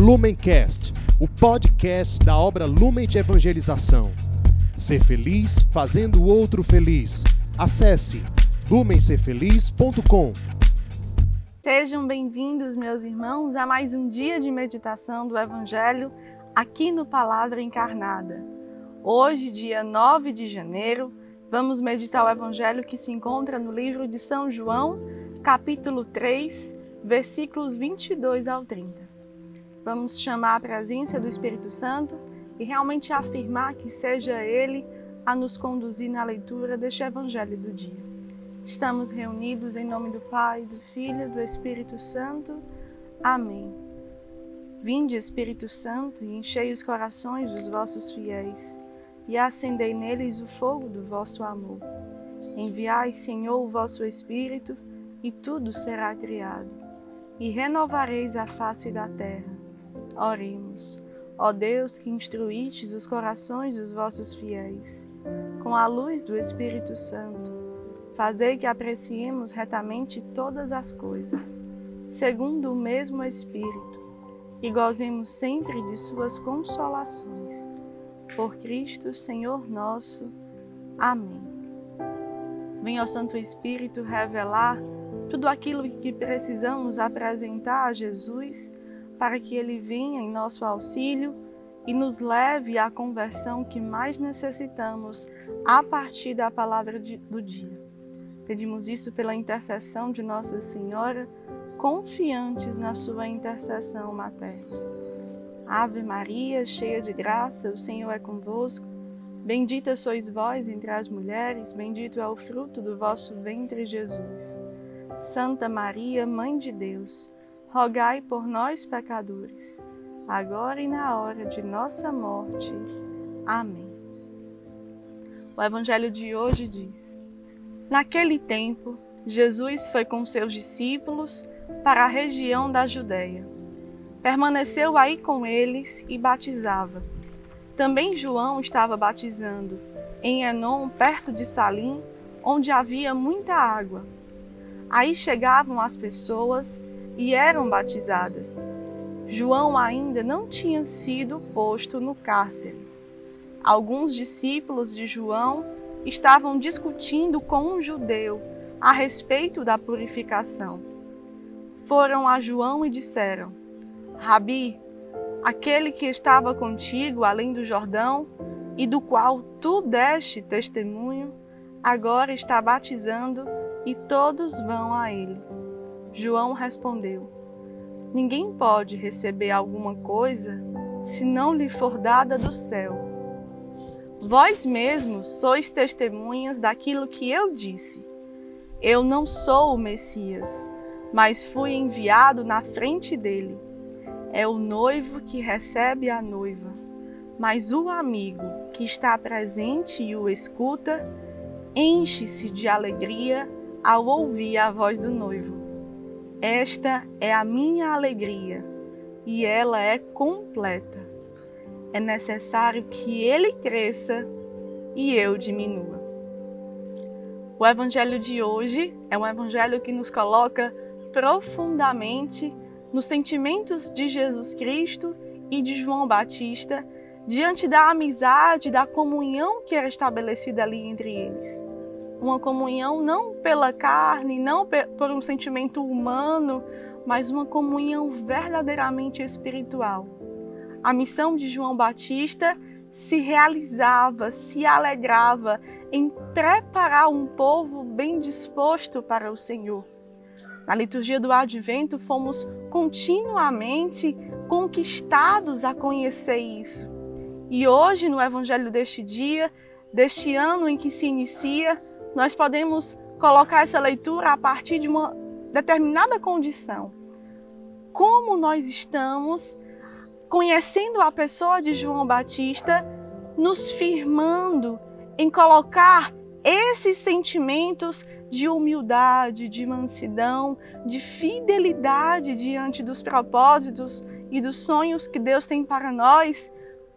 Lumencast, o podcast da obra Lumen de Evangelização. Ser feliz fazendo o outro feliz. Acesse lumencerfeliz.com. Sejam bem-vindos, meus irmãos, a mais um dia de meditação do Evangelho aqui no Palavra Encarnada. Hoje, dia 9 de janeiro, vamos meditar o Evangelho que se encontra no livro de São João, capítulo 3, versículos 22 ao 30. Vamos chamar a presença do Espírito Santo e realmente afirmar que seja Ele a nos conduzir na leitura deste Evangelho do dia. Estamos reunidos em nome do Pai, do Filho e do Espírito Santo. Amém. Vinde, Espírito Santo, e enchei os corações dos vossos fiéis, e acendei neles o fogo do vosso amor. Enviai, Senhor, o vosso Espírito, e tudo será criado, e renovareis a face da terra. Oremos. Ó Deus, que instruístes os corações dos vossos fiéis, com a luz do Espírito Santo, fazei que apreciemos retamente todas as coisas, segundo o mesmo Espírito, e gozemos sempre de suas consolações. Por Cristo, Senhor nosso. Amém. Venha o Santo Espírito revelar tudo aquilo que precisamos apresentar a Jesus para que Ele venha em nosso auxílio e nos leve à conversão que mais necessitamos a partir da palavra de, do dia. Pedimos isso pela intercessão de Nossa Senhora, confiantes na Sua intercessão materna. Ave Maria, cheia de graça, o Senhor é convosco. Bendita sois vós entre as mulheres, bendito é o fruto do vosso ventre, Jesus. Santa Maria, Mãe de Deus, rogai por nós, pecadores, agora e na hora de nossa morte. Amém. O Evangelho de hoje diz: Naquele tempo, Jesus foi com seus discípulos para a região da Judéia. Permaneceu aí com eles e batizava. Também João estava batizando em Enom, perto de Salim, onde havia muita água. Aí chegavam as pessoas e eram batizadas. João ainda não tinha sido posto no cárcere. Alguns discípulos de João estavam discutindo com um judeu a respeito da purificação. Foram a João e disseram: Rabi, aquele que estava contigo além do Jordão e do qual tu deste testemunho, agora está batizando e todos vão a ele. João respondeu: Ninguém pode receber alguma coisa se não lhe for dada do céu. Vós mesmos sois testemunhas daquilo que eu disse. Eu não sou o Messias, mas fui enviado na frente dele. É o noivo que recebe a noiva, mas o amigo que está presente e o escuta enche-se de alegria ao ouvir a voz do noivo. Esta é a minha alegria e ela é completa. É necessário que ele cresça e eu diminua. O evangelho de hoje é um evangelho que nos coloca profundamente nos sentimentos de Jesus Cristo e de João Batista diante da amizade, da comunhão que era estabelecida ali entre eles uma comunhão não pela carne, não por um sentimento humano, mas uma comunhão verdadeiramente espiritual. A missão de João Batista se realizava, se alegrava em preparar um povo bem disposto para o Senhor. Na liturgia do Advento, fomos continuamente conquistados a conhecer isso. E hoje, no Evangelho deste dia, deste ano em que se inicia, nós podemos colocar essa leitura a partir de uma determinada condição. Como nós estamos conhecendo a pessoa de João Batista, nos firmando em colocar esses sentimentos de humildade, de mansidão, de fidelidade diante dos propósitos e dos sonhos que Deus tem para nós,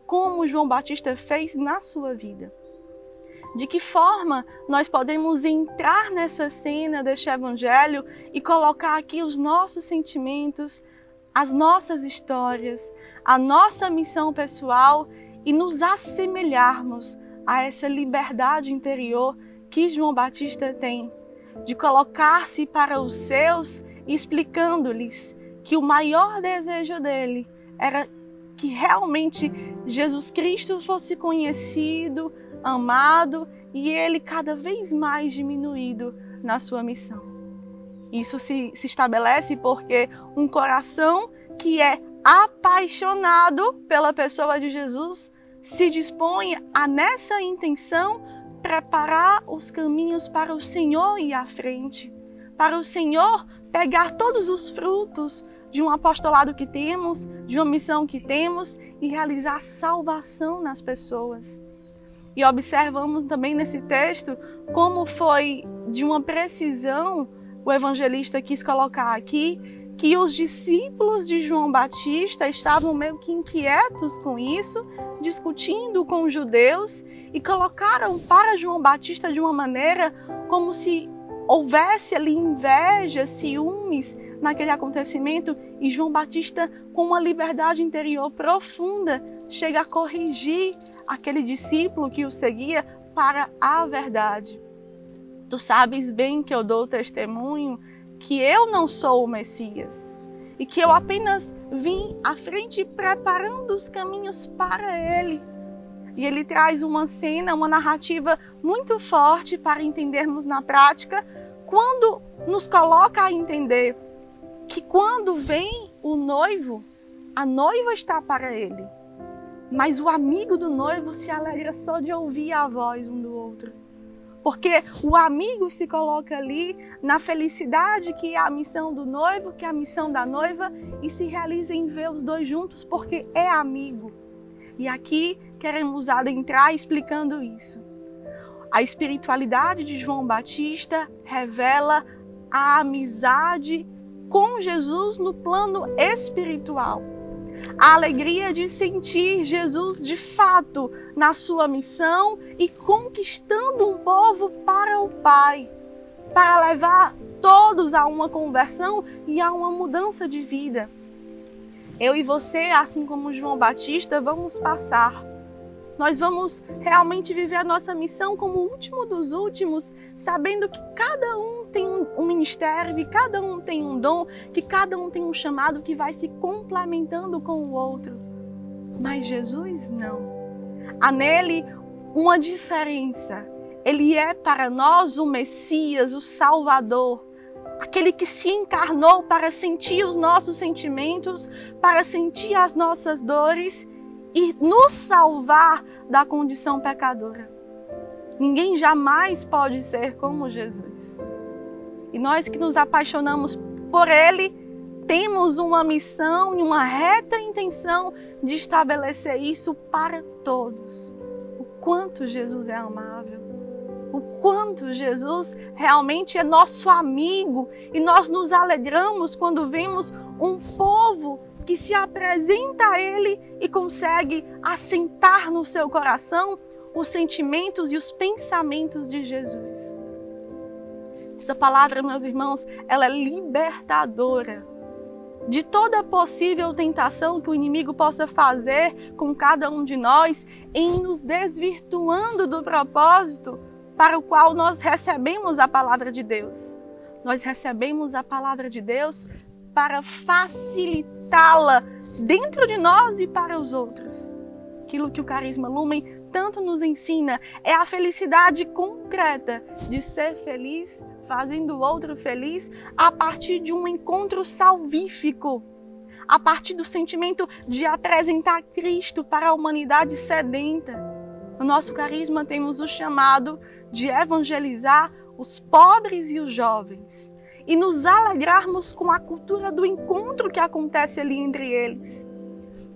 como João Batista fez na sua vida. De que forma nós podemos entrar nessa cena deste evangelho e colocar aqui os nossos sentimentos as nossas histórias, a nossa missão pessoal e nos assemelharmos a essa liberdade interior que João Batista tem de colocar-se para os seus, explicando-lhes que o maior desejo dele era que realmente Jesus Cristo fosse conhecido, amado e ele cada vez mais diminuído na sua missão. Isso se, se estabelece porque um coração que é apaixonado pela pessoa de Jesus se dispõe a, nessa intenção, preparar os caminhos para o Senhor ir à frente, para o Senhor pegar todos os frutos de um apostolado que temos, de uma missão que temos e realizar salvação nas pessoas. E observamos também nesse texto como foi de uma precisão o evangelista quis colocar aqui que os discípulos de João Batista estavam meio que inquietos com isso, discutindo com os judeus e colocaram para João Batista de uma maneira como se houvesse ali inveja, ciúmes naquele acontecimento e João Batista, com uma liberdade interior profunda, chega a corrigir aquele discípulo que o seguia para a verdade. Tu sabes bem que eu dou testemunho que eu não sou o Messias e que eu apenas vim à frente preparando os caminhos para ele. E ele traz uma cena, uma narrativa muito forte para entendermos na prática, quando nos coloca a entender que quando vem o noivo, a noiva está para ele. Mas o amigo do noivo se alegra só de ouvir a voz um do outro. Porque o amigo se coloca ali na felicidade que é a missão do noivo, que é a missão da noiva, e se realiza em ver os dois juntos porque é amigo. E aqui queremos adentrar explicando isso. A espiritualidade de João Batista revela a amizade com Jesus no plano espiritual. A alegria de sentir Jesus de fato na sua missão e conquistando um povo para o Pai, para levar todos a uma conversão e a uma mudança de vida. Eu e você, assim como João Batista, vamos passar nós vamos realmente viver a nossa missão como o último dos últimos, sabendo que cada um tem um ministério, que cada um tem um dom, que cada um tem um chamado que vai se complementando com o outro. Mas Jesus não. Há nele uma diferença. Ele é para nós o Messias, o Salvador, aquele que se encarnou para sentir os nossos sentimentos, para sentir as nossas dores e nos salvar da condição pecadora. Ninguém jamais pode ser como Jesus. E nós que nos apaixonamos por Ele, temos uma missão e uma reta intenção de estabelecer isso para todos. O quanto Jesus é amável, o quanto Jesus realmente é nosso amigo e nós nos alegramos quando vemos um povo que se apresenta a Ele e consegue assentar no seu coração os sentimentos e os pensamentos de Jesus. Essa palavra, meus irmãos, ela é libertadora de toda possível tentação que o inimigo possa fazer com cada um de nós em nos desvirtuando do propósito para o qual nós recebemos a palavra de Deus. Nós recebemos a palavra de Deus para facilitá-la dentro de nós e para os outros. Aquilo que o Carisma Lumen tanto nos ensina é a felicidade concreta de ser feliz, fazendo o outro feliz, a partir de um encontro salvífico, a partir do sentimento de apresentar Cristo para a humanidade sedenta. No nosso carisma temos o chamado de evangelizar os pobres e os jovens e nos alegrarmos com a cultura do encontro que acontece ali entre eles.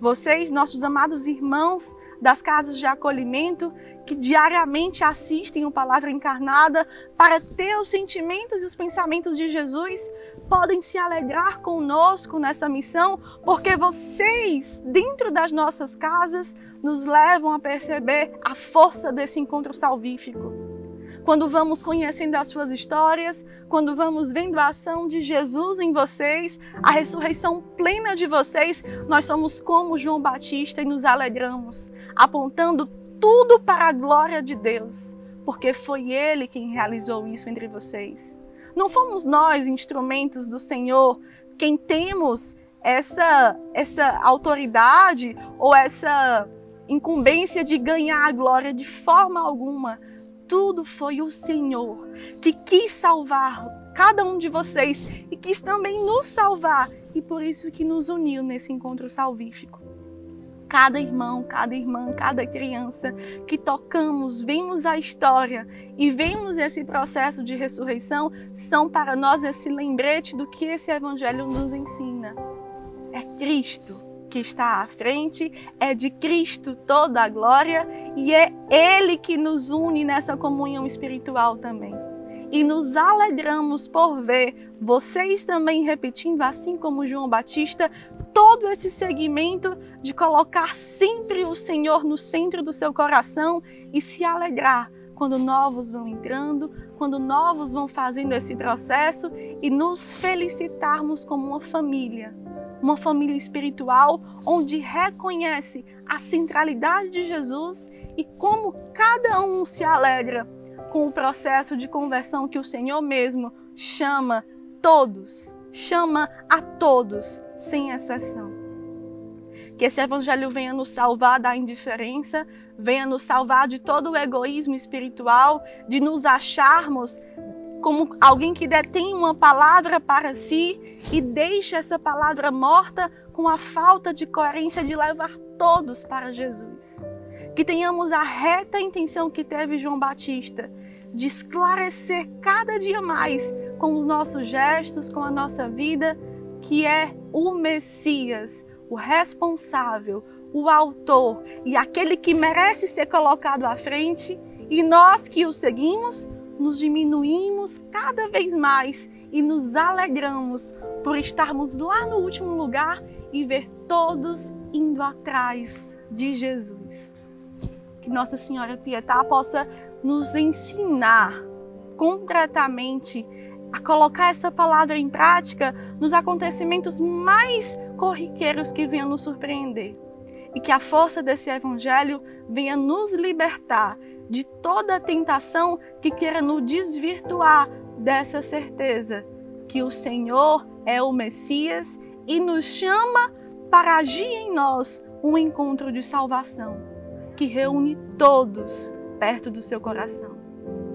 Vocês, nossos amados irmãos das casas de acolhimento, que diariamente assistem o Palavra Encarnada para ter os sentimentos e os pensamentos de Jesus, podem se alegrar conosco nessa missão, porque vocês, dentro das nossas casas, nos levam a perceber a força desse encontro salvífico quando vamos conhecendo as suas histórias, quando vamos vendo a ação de Jesus em vocês, a ressurreição plena de vocês, nós somos como João Batista e nos alegramos, apontando tudo para a glória de Deus, porque foi Ele quem realizou isso entre vocês. Não fomos nós, instrumentos do Senhor, quem temos essa, essa autoridade ou essa incumbência de ganhar a glória de forma alguma. Tudo foi o Senhor que quis salvar cada um de vocês e quis também nos salvar e por isso que nos uniu nesse encontro salvífico. Cada irmão, cada irmã, cada criança que tocamos, vemos a história e vemos esse processo de ressurreição, são para nós esse lembrete do que esse evangelho nos ensina. É Cristo que está à frente, é de Cristo toda a glória e é Ele que nos une nessa comunhão espiritual também. E nos alegramos por ver vocês também repetindo, assim como João Batista, todo esse segmento de colocar sempre o Senhor no centro do seu coração e se alegrar quando novos vão entrando, quando novos vão fazendo esse processo e nos felicitarmos como uma família uma família espiritual onde reconhece a centralidade de Jesus e como cada um se alegra com o processo de conversão que o Senhor mesmo chama todos, chama a todos, sem exceção. Que esse evangelho venha nos salvar da indiferença, venha nos salvar de todo o egoísmo espiritual, de nos acharmos como alguém que detém uma palavra para si e deixa essa palavra morta com a falta de coerência de levar todos para Jesus. Que tenhamos a reta intenção que teve João Batista de esclarecer cada dia mais com os nossos gestos, com a nossa vida, que é o Messias, o responsável, o autor e aquele que merece ser colocado à frente, e nós que o seguimos nos diminuímos cada vez mais e nos alegramos por estarmos lá no último lugar e ver todos indo atrás de Jesus. Que Nossa Senhora Pietá possa nos ensinar concretamente a colocar essa palavra em prática nos acontecimentos mais corriqueiros que venham nos surpreender. E que a força desse evangelho venha nos libertar de toda tentação que queira nos desvirtuar dessa certeza que o Senhor é o Messias e nos chama para agir em nós um encontro de salvação que reúne todos perto do seu coração.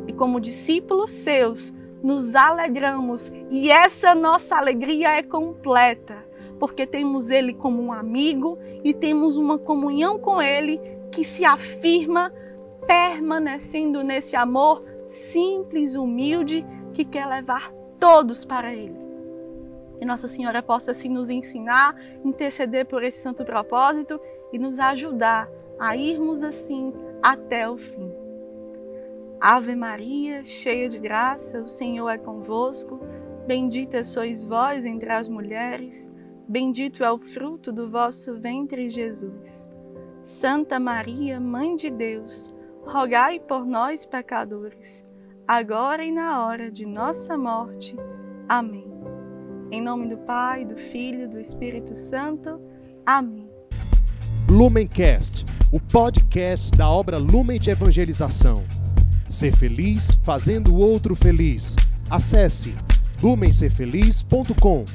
E como discípulos seus, nos alegramos e essa nossa alegria é completa, porque temos Ele como um amigo e temos uma comunhão com Ele que se afirma permanecendo nesse amor simples, humilde, que quer levar todos para Ele. Que Nossa Senhora possa assim nos ensinar, interceder por esse santo propósito e nos ajudar a irmos assim até o fim. Ave Maria, cheia de graça, o Senhor é convosco. Bendita sois vós entre as mulheres, bendito é o fruto do vosso ventre, Jesus. Santa Maria, Mãe de Deus, rogai por nós, pecadores, agora e na hora de nossa morte. Amém. Em nome do Pai, do Filho do Espírito Santo. Amém. Lumencast, o podcast da obra Lumen de Evangelização. Ser feliz fazendo o outro feliz. Acesse lumencerfeliz.com.